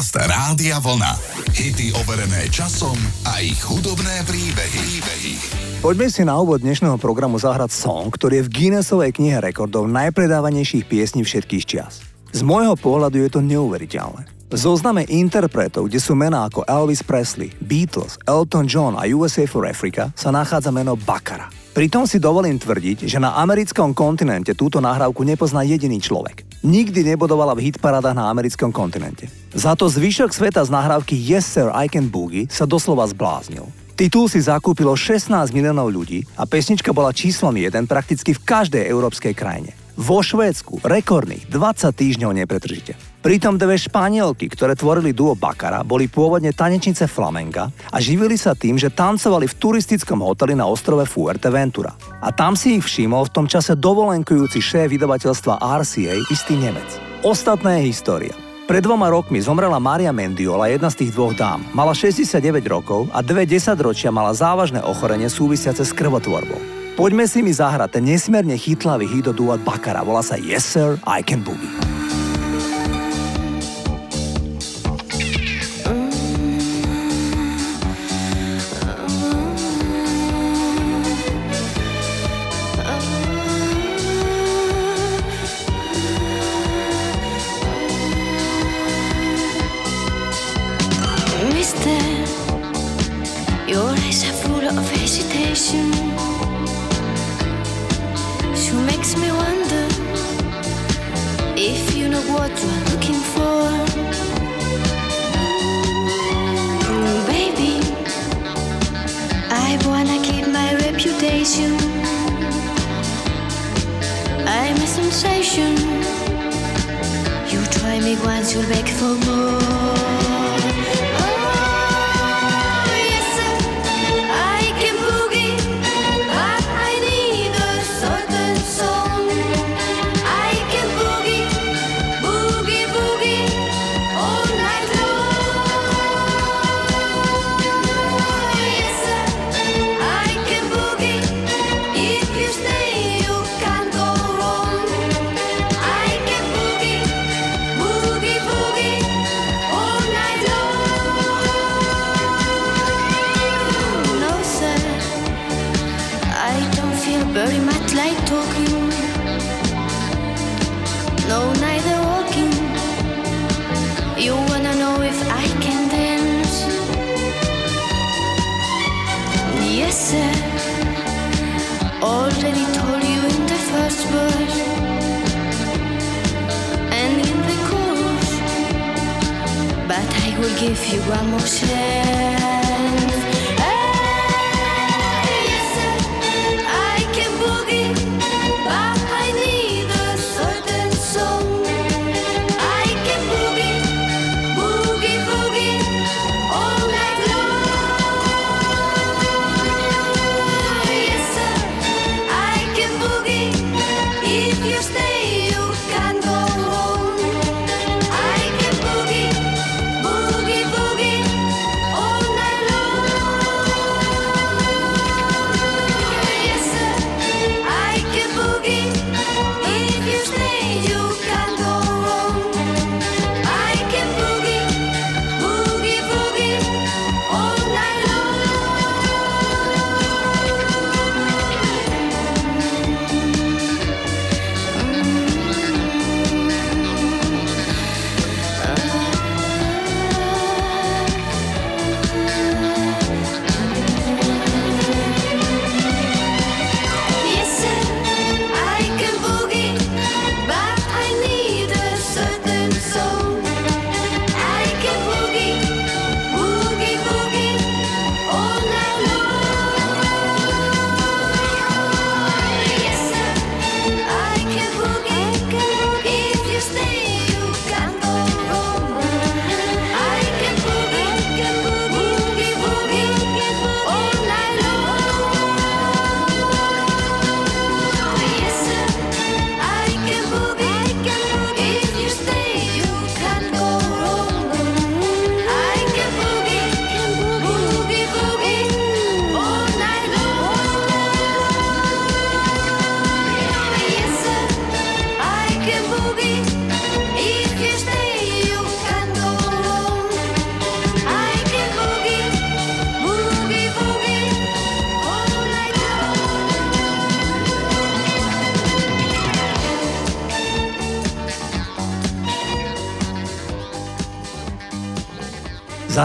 Podcast Rádia Vlna. Hity overené časom a ich hudobné príbehy. príbehy. Poďme si na úvod dnešného programu zahrať song, ktorý je v Guinnessovej knihe rekordov najpredávanejších piesní všetkých čias. Z môjho pohľadu je to neuveriteľné. V zozname interpretov, kde sú mená ako Elvis Presley, Beatles, Elton John a USA for Africa, sa nachádza meno Bakara. Pritom si dovolím tvrdiť, že na americkom kontinente túto nahrávku nepozná jediný človek. Nikdy nebodovala v hitparádach na americkom kontinente. Za to zvyšok sveta z nahrávky Yes Sir I Can Boogie sa doslova zbláznil. Titul si zakúpilo 16 miliónov ľudí a pesnička bola číslom 1 prakticky v každej európskej krajine. Vo Švédsku rekordných 20 týždňov nepretržite. Pritom dve španielky, ktoré tvorili duo Bakara, boli pôvodne tanečnice flamenga a živili sa tým, že tancovali v turistickom hoteli na ostrove Fuerteventura. A tam si ich všimol v tom čase dovolenkujúci šéf vydavateľstva RCA, istý Nemec. Ostatné je história. Pred dvoma rokmi zomrela Maria Mendiola, jedna z tých dvoch dám. Mala 69 rokov a dve desaťročia mala závažné ochorenie súvisiace s krvotvorbou. Poďme si mi zahrať ten nesmierne chytlavý hit do duo Bakara. Volá sa Yes Sir, I Can Boogie. no, neither walking. You wanna know if I can dance? Yes, sir. Already told you in the first verse and in the chorus, but I will give you one more chance.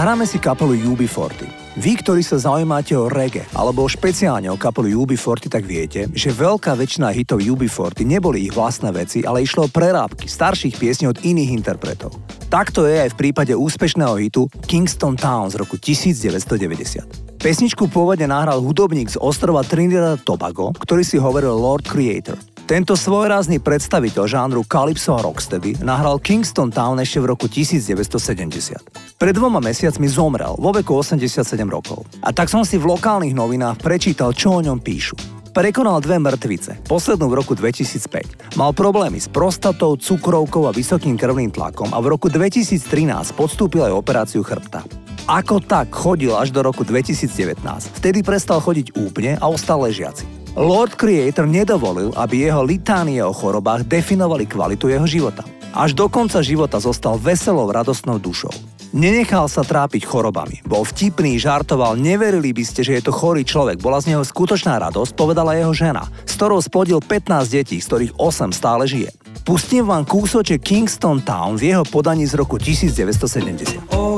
Zahráme si kapelu UB40. Vy, ktorí sa zaujímate o reggae alebo špeciálne o kapelu UB40, tak viete, že veľká väčšina hitov UB40 neboli ich vlastné veci, ale išlo o prerábky starších piesní od iných interpretov. Takto je aj v prípade úspešného hitu Kingston Town z roku 1990. Pesničku pôvodne nahral hudobník z ostrova Trinidad Tobago, ktorý si hovoril Lord Creator. Tento svojrázny predstaviteľ žánru Calypso a Rocksteady nahral Kingston Town ešte v roku 1970. Pred dvoma mesiacmi zomrel vo veku 87 rokov. A tak som si v lokálnych novinách prečítal, čo o ňom píšu. Prekonal dve mŕtvice, poslednú v roku 2005. Mal problémy s prostatou, cukrovkou a vysokým krvným tlakom a v roku 2013 podstúpil aj operáciu chrbta. Ako tak chodil až do roku 2019. Vtedy prestal chodiť úplne a ostal ležiaci. Lord Creator nedovolil, aby jeho litánie o chorobách definovali kvalitu jeho života. Až do konca života zostal veselou, radostnou dušou. Nenechal sa trápiť chorobami. Bol vtipný, žartoval, neverili by ste, že je to chorý človek. Bola z neho skutočná radosť, povedala jeho žena, s ktorou splodil 15 detí, z ktorých 8 stále žije. Pustím vám kúsoček Kingston Town v jeho podaní z roku 1970. Oh,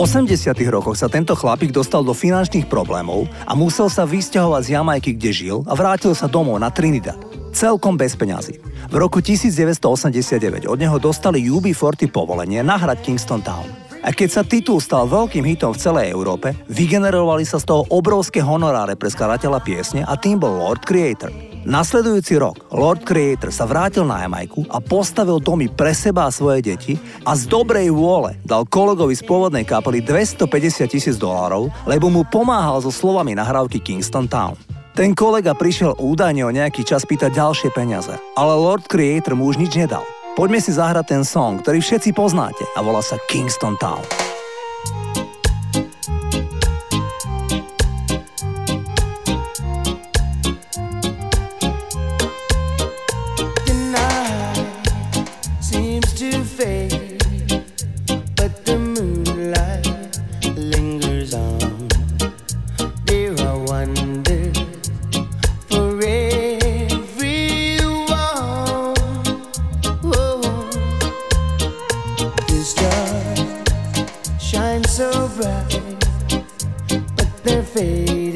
80 rokoch sa tento chlapík dostal do finančných problémov a musel sa vysťahovať z Jamajky, kde žil a vrátil sa domov na Trinidad. Celkom bez peňazí. V roku 1989 od neho dostali UB40 povolenie nahrať Kingston Town. A keď sa titul stal veľkým hitom v celej Európe, vygenerovali sa z toho obrovské honoráre pre skladateľa piesne a tým bol Lord Creator. Nasledujúci rok Lord Creator sa vrátil na Jamajku a postavil domy pre seba a svoje deti a z dobrej vôle dal kolegovi z pôvodnej kapely 250 tisíc dolárov, lebo mu pomáhal so slovami nahrávky Kingston Town. Ten kolega prišiel údajne o nejaký čas pýtať ďalšie peniaze, ale Lord Creator mu už nič nedal. Poďme si zahrať ten song, ktorý všetci poznáte a volá sa Kingston Town. Need a queen and a palace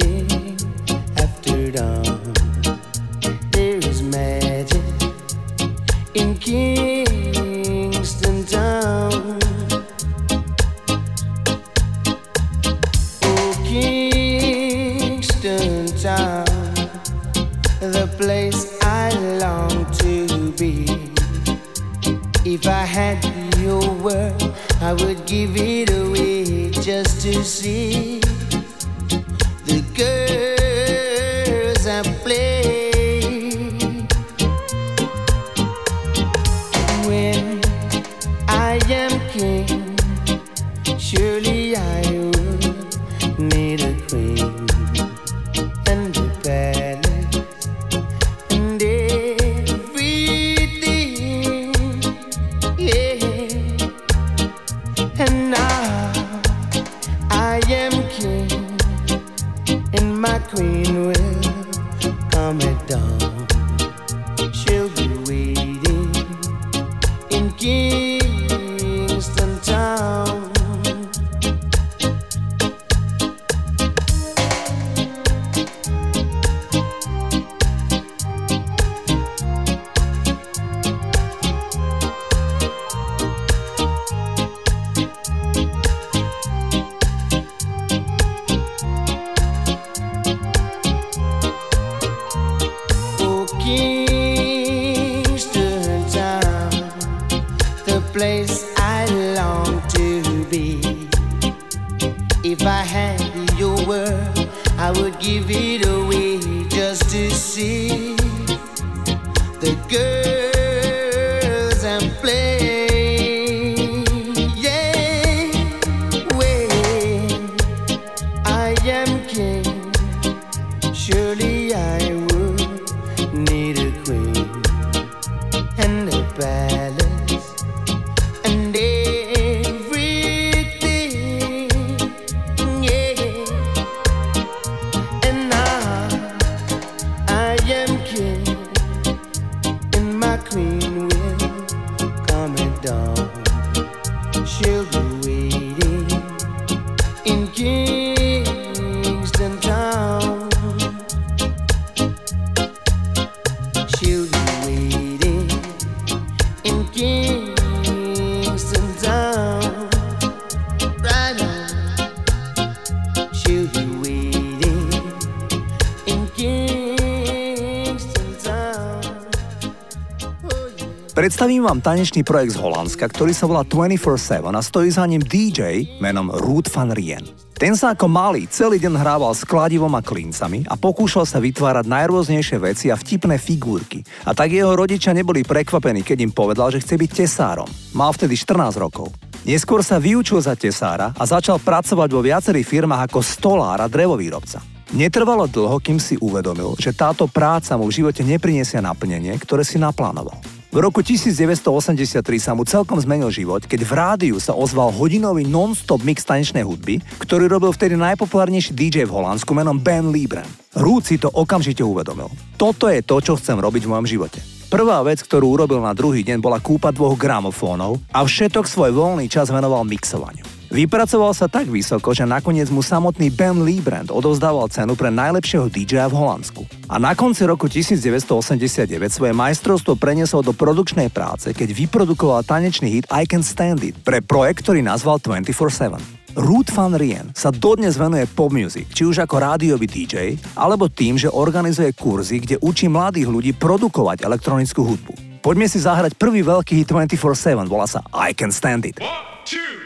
Predstavím vám tanečný projekt z Holandska, ktorý sa volá 24-7 a stojí za ním DJ menom Ruud van Rien. Ten sa ako malý celý deň hrával s kladivom a klincami a pokúšal sa vytvárať najrôznejšie veci a vtipné figurky. A tak jeho rodičia neboli prekvapení, keď im povedal, že chce byť tesárom. Mal vtedy 14 rokov. Neskôr sa vyučil za tesára a začal pracovať vo viacerých firmách ako stolár a drevovýrobca. Netrvalo dlho, kým si uvedomil, že táto práca mu v živote nepriniesia naplnenie, ktoré si naplánoval. V roku 1983 sa mu celkom zmenil život, keď v rádiu sa ozval hodinový non-stop mix tanečnej hudby, ktorý robil vtedy najpopulárnejší DJ v Holandsku menom Ben Liebren. Rúd si to okamžite uvedomil. Toto je to, čo chcem robiť v mojom živote. Prvá vec, ktorú urobil na druhý deň, bola kúpa dvoch gramofónov a všetok svoj voľný čas venoval mixovaniu. Vypracoval sa tak vysoko, že nakoniec mu samotný Ben Liebrand odovzdával cenu pre najlepšieho DJ v Holandsku. A na konci roku 1989 svoje majstrovstvo preniesol do produkčnej práce, keď vyprodukoval tanečný hit I Can Stand It pre projekt, ktorý nazval 24-7. Ruth van Rien sa dodnes venuje pop music, či už ako rádiový DJ, alebo tým, že organizuje kurzy, kde učí mladých ľudí produkovať elektronickú hudbu. Poďme si zahrať prvý veľký hit 24-7, volá sa I Can Stand It. One, two.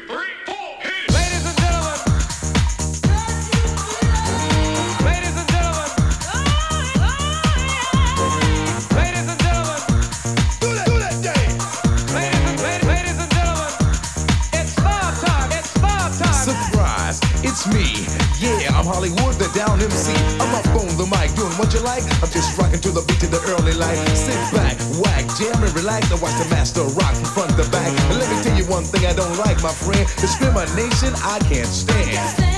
I'm just rocking to the beat of the early light. Sit back, whack, jam and relax. I watch the master rock from front to back. And let me tell you one thing I don't like, my friend. Discrimination I can't stand.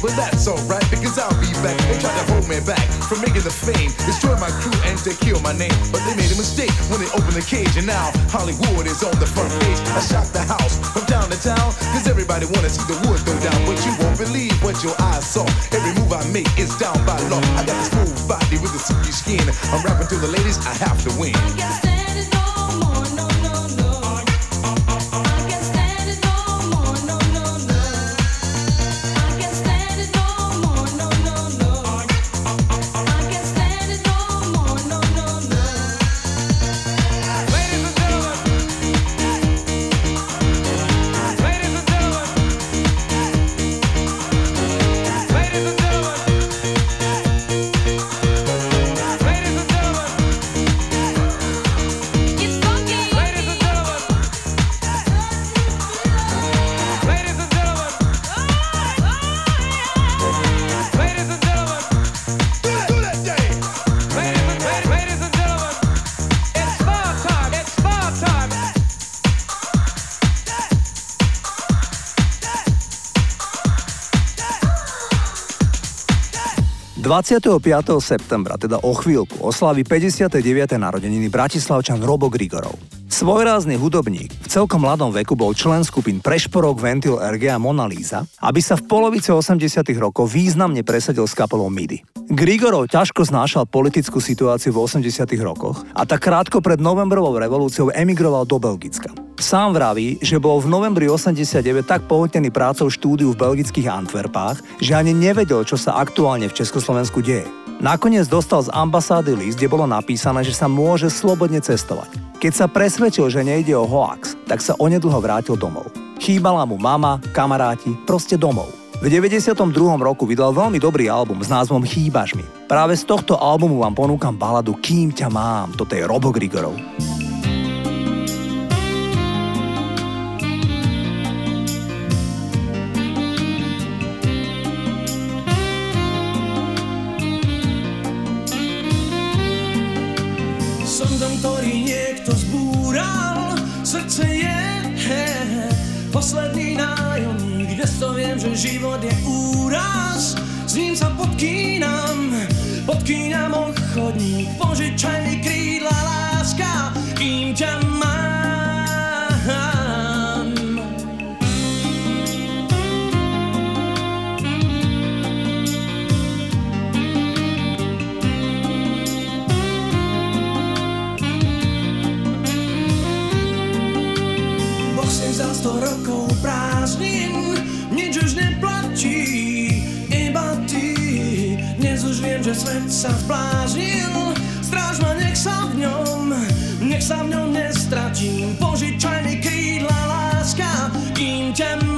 But that's alright, because I'll be back. They tried to hold me back from making the fame, destroy my crew and they kill my name. But they made a mistake when they opened the cage, and now Hollywood is on the front page. I shot the house from down to town, cause everybody wanna see the wood go down. But you won't believe what your eyes saw. Every move I make is down by law. I got this full body with a silky skin. I'm rapping to the ladies, I have to win. 25. septembra, teda o chvíľku, oslaví 59. narodeniny Bratislavčan Robo Grigorov. Svojrázny hudobník v celkom mladom veku bol člen skupín Prešporok, Ventil RG a Mona Lisa, aby sa v polovici 80 rokov významne presadil s kapelou MIDI. Grigorov ťažko znášal politickú situáciu v 80 rokoch a tak krátko pred novembrovou revolúciou emigroval do Belgicka. Sám vraví, že bol v novembri 89 tak pohltený prácou štúdiu v belgických Antwerpách, že ani nevedel, čo sa aktuálne v Československu deje. Nakoniec dostal z ambasády list, kde bolo napísané, že sa môže slobodne cestovať. Keď sa presvedčil, že nejde o hoax, tak sa onedlho vrátil domov. Chýbala mu mama, kamaráti, proste domov. V 92. roku vydal veľmi dobrý album s názvom Chýbaš mi. Práve z tohto albumu vám ponúkam baladu Kým ťa mám, toto je Robo Grigorov. posledný nájomník, dnes to viem, že život je úraz, s ním sa podkýnam, podkýnam ochodník, požičaj mi krídla láska, kým ťa mám. sto rokov prázdnin, že svet sa zbláznil, stráž ma, nech sa v ňom, nech sa v ňom nestratím. Požičaj mi krídla láska, kým ťa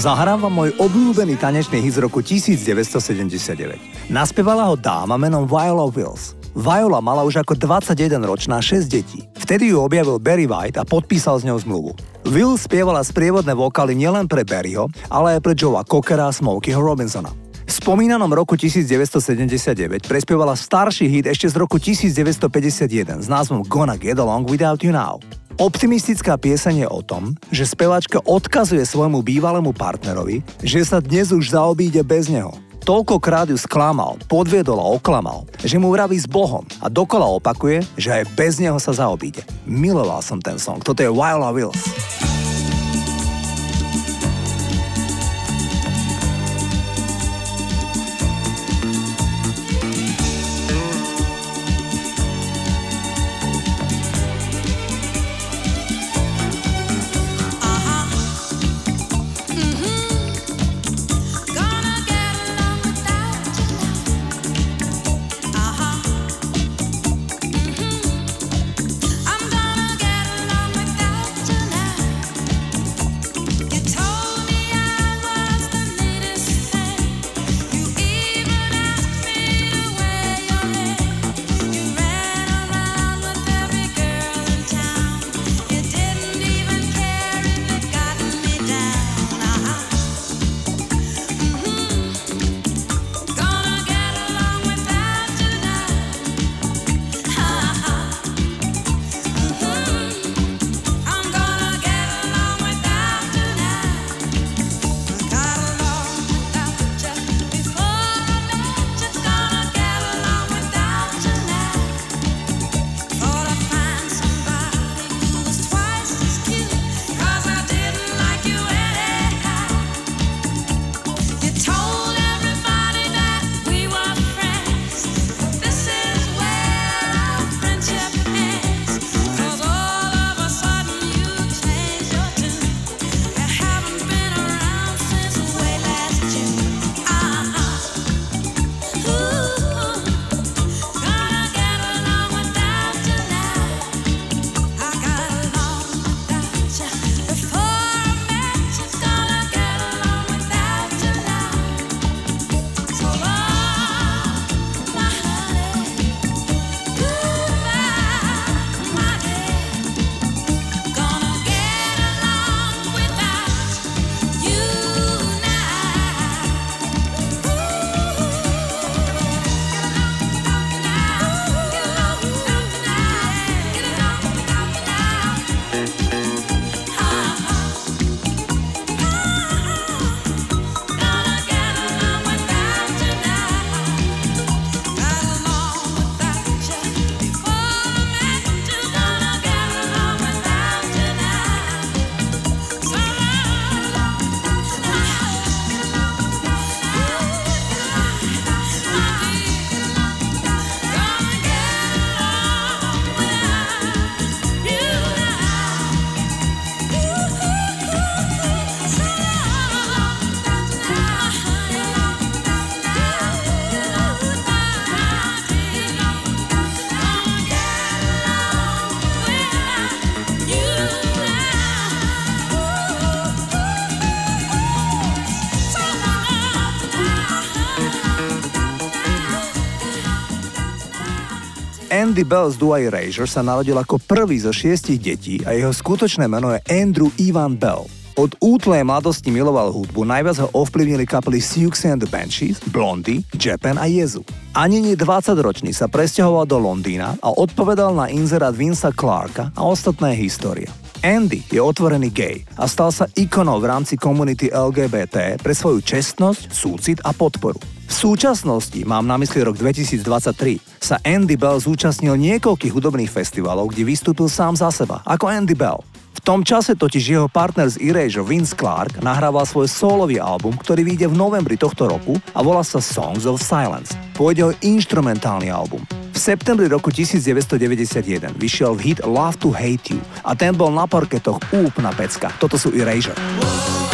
Zahrám vám môj obľúbený tanečný hit z roku 1979. Naspievala ho dáma menom Viola Wills. Viola mala už ako 21 ročná 6 detí. Vtedy ju objavil Barry White a podpísal s ňou zmluvu. Will spievala sprievodné vokály nielen pre Barryho, ale aj pre Joea Cockera a Smokeyho Robinsona. V spomínanom roku 1979 prespievala starší hit ešte z roku 1951 s názvom Gonna Get Along Without You Now. Optimistická pieseň je o tom, že speváčka odkazuje svojmu bývalému partnerovi, že sa dnes už zaobíde bez neho. Toľkokrát ju sklamal, podviedol a oklamal, že mu vraví s Bohom a dokola opakuje, že aj bez neho sa zaobíde. Miloval som ten song, toto je Wildla Wills. Andy Bell z Dua Erasure sa narodil ako prvý zo šiestich detí a jeho skutočné meno je Andrew Ivan Bell. Od útlej mladosti miloval hudbu, najviac ho ovplyvnili kapely Siouxsie and the Banshees, Blondie, Japan a Jezu. Ani nie 20-ročný sa presťahoval do Londýna a odpovedal na inzerát Vinca Clarka a ostatné história. Andy je otvorený gay a stal sa ikonou v rámci komunity LGBT pre svoju čestnosť, súcit a podporu. V súčasnosti, mám na mysli rok 2023, sa Andy Bell zúčastnil niekoľkých hudobných festivalov, kde vystúpil sám za seba, ako Andy Bell. V tom čase totiž jeho partner z Erasure Vince Clark nahrával svoj solový album, ktorý vyjde v novembri tohto roku a volá sa Songs of Silence. Pôjde o instrumentálny album. V septembri roku 1991 vyšiel hit Love to Hate You a ten bol na parketoch úplná pecka. Toto sú Erasure. Crazy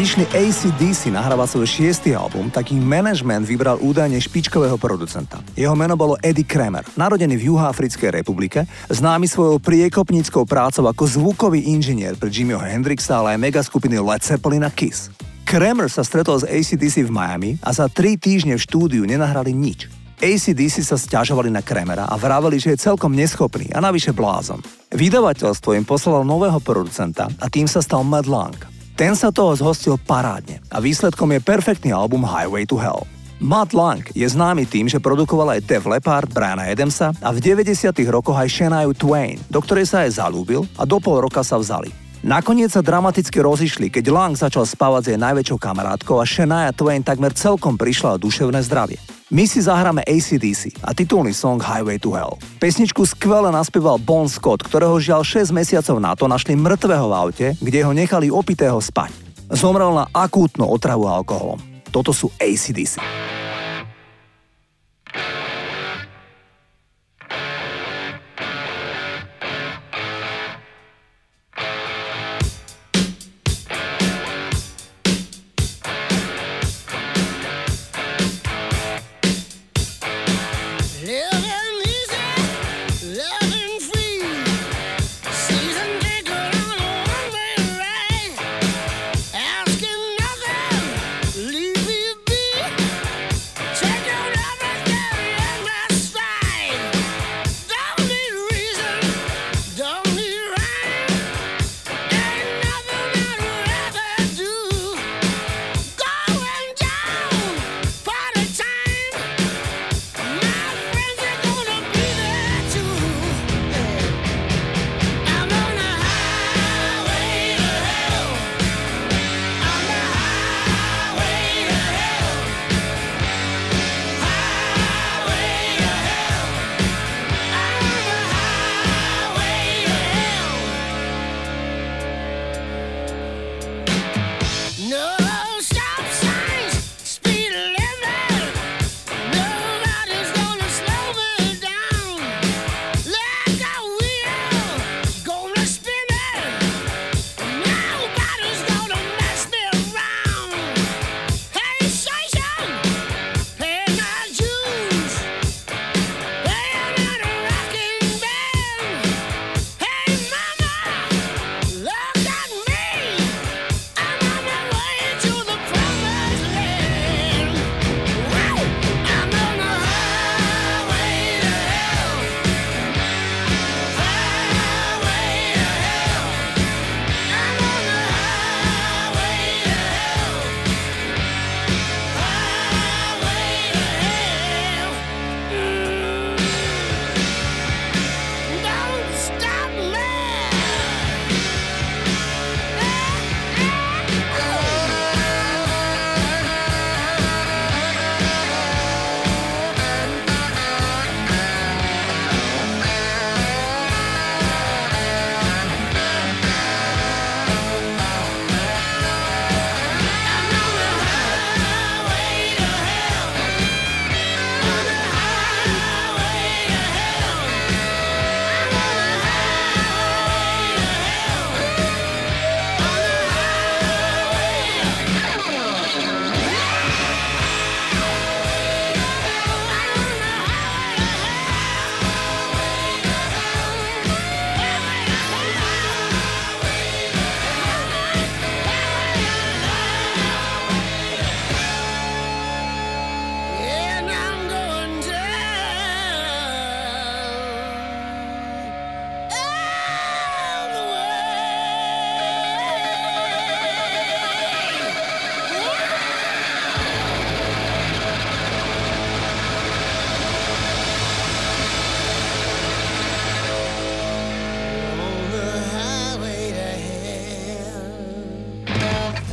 Išli ACDC nahrávať svoj šiestý album, tak management vybral údajne špičkového producenta. Jeho meno bolo Eddie Kramer, narodený v Juhoafrickej republike, známy svojou priekopníckou prácou ako zvukový inžinier pre Jimmyho Hendrixa, ale aj megaskupiny Led Zeppelin a Kiss. Kramer sa stretol s ACDC v Miami a za tri týždne v štúdiu nenahrali nič. ACDC sa stiažovali na Kremera a vraveli, že je celkom neschopný a navyše blázon. Vydavateľstvo im poslalo nového producenta a tým sa stal Mad Lang. Ten sa toho zhostil parádne a výsledkom je perfektný album Highway to Hell. Matt Lang je známy tým, že produkoval aj Def Leppard, Briana Adamsa a v 90 rokoch aj Shania Twain, do ktorej sa aj zalúbil a do pol roka sa vzali. Nakoniec sa dramaticky rozišli, keď Lang začal spávať s jej najväčšou kamarátkou a Shania Twain takmer celkom prišla o duševné zdravie. My si zahráme ACDC a titulný song Highway to Hell. Pesničku skvele naspieval Bon Scott, ktorého žiaľ 6 mesiacov na to našli mŕtvého v aute, kde ho nechali opitého spať. Zomrel na akútnu otravu alkoholom. Toto sú ACDC.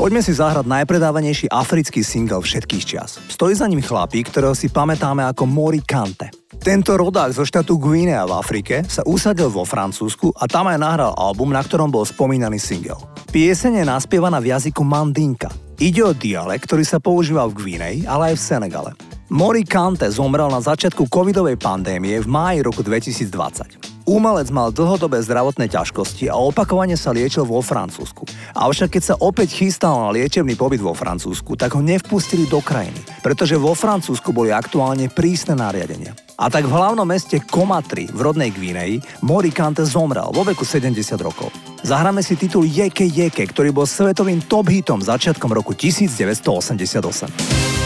Poďme si zahrať najpredávanejší africký single všetkých čias. Stojí za ním chlapík, ktorého si pamätáme ako Mori Kante. Tento rodák zo štátu Guinea v Afrike sa usadil vo Francúzsku a tam aj nahral album, na ktorom bol spomínaný single. Pieseň je naspievaná v jazyku mandinka. Ide o dialekt, ktorý sa používa v Guinei, ale aj v Senegale. Mori Kante zomrel na začiatku covidovej pandémie v máji roku 2020. Umelec mal dlhodobé zdravotné ťažkosti a opakovane sa liečil vo Francúzsku. Avšak keď sa opäť chystal na liečebný pobyt vo Francúzsku, tak ho nevpustili do krajiny, pretože vo Francúzsku boli aktuálne prísne nariadenia. A tak v hlavnom meste Komatri v rodnej Gvineji Mori Kante zomrel vo veku 70 rokov. Zahráme si titul Jeke Jeke, ktorý bol svetovým top hitom začiatkom roku 1988.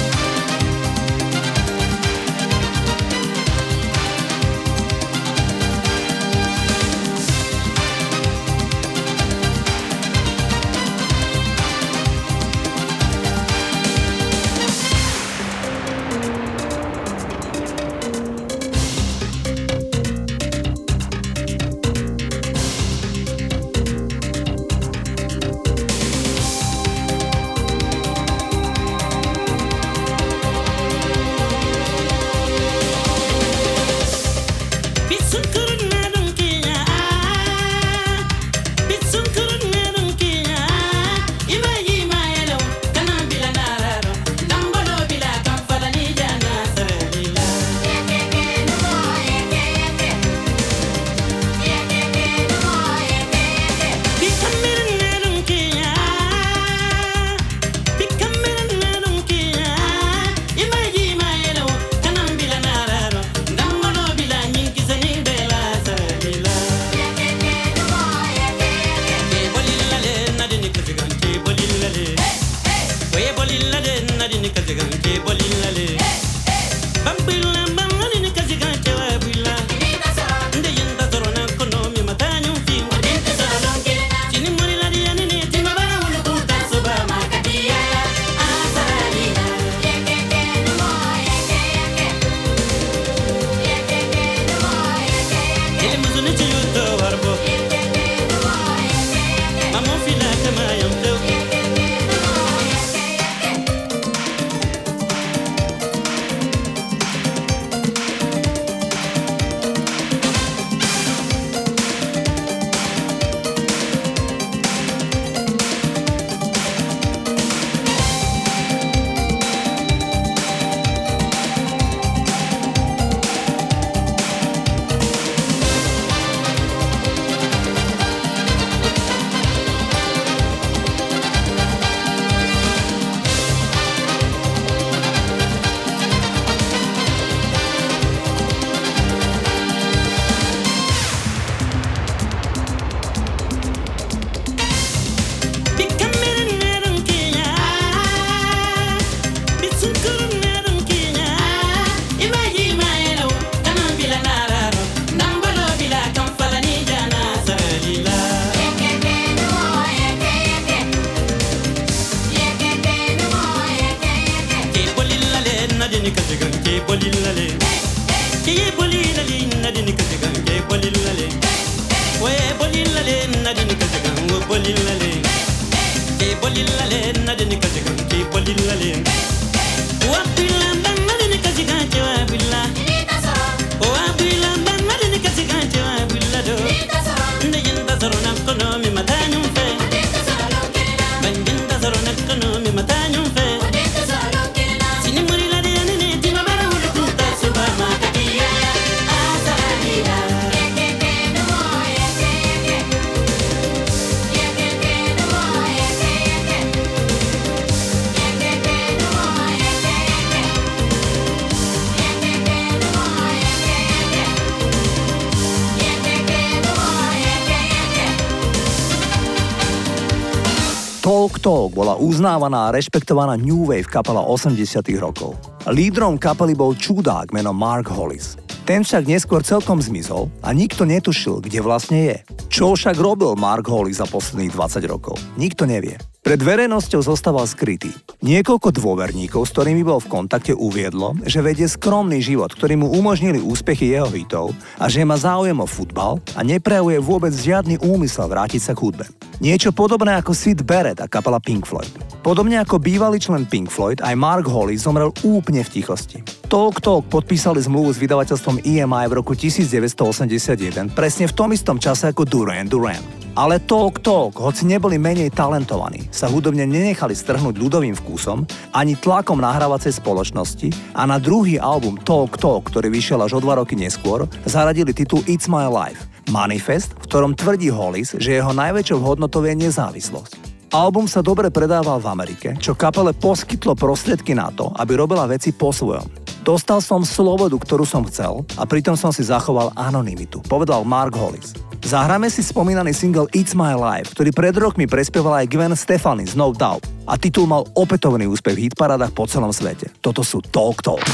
Talk bola uznávaná a rešpektovaná New Wave kapela 80 rokov. Lídrom kapely bol čudák menom Mark Hollis. Ten však neskôr celkom zmizol a nikto netušil, kde vlastne je. Čo však robil Mark Hollis za posledných 20 rokov? Nikto nevie. Pred verejnosťou zostával skrytý. Niekoľko dôverníkov, s ktorými bol v kontakte, uviedlo, že vedie skromný život, ktorý mu umožnili úspechy jeho hitov a že má záujem o futbal a neprejavuje vôbec žiadny úmysel vrátiť sa k hudbe. Niečo podobné ako Sid Barrett a kapela Pink Floyd. Podobne ako bývalý člen Pink Floyd, aj Mark Holly zomrel úplne v tichosti. Talk Talk podpísali zmluvu s vydavateľstvom EMI v roku 1981, presne v tom istom čase ako Duran Duran. Ale Talk Talk, hoci neboli menej talentovaní, sa hudobne nenechali strhnúť ľudovým vkusom ani tlakom nahrávacej spoločnosti a na druhý album Talk Talk, ktorý vyšiel až o dva roky neskôr, zaradili titul It's My Life, manifest, v ktorom tvrdí Hollis, že jeho najväčšou hodnotou je nezávislosť. Album sa dobre predával v Amerike, čo kapele poskytlo prostriedky na to, aby robila veci po svojom. Dostal som slobodu, ktorú som chcel a pritom som si zachoval anonymitu, povedal Mark Hollis. Zahráme si spomínaný single It's My Life, ktorý pred rokmi prespieval aj Gwen Stefani z No Doubt a titul mal opätovný úspech v hitparádach po celom svete. Toto sú Talk Talk.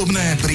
A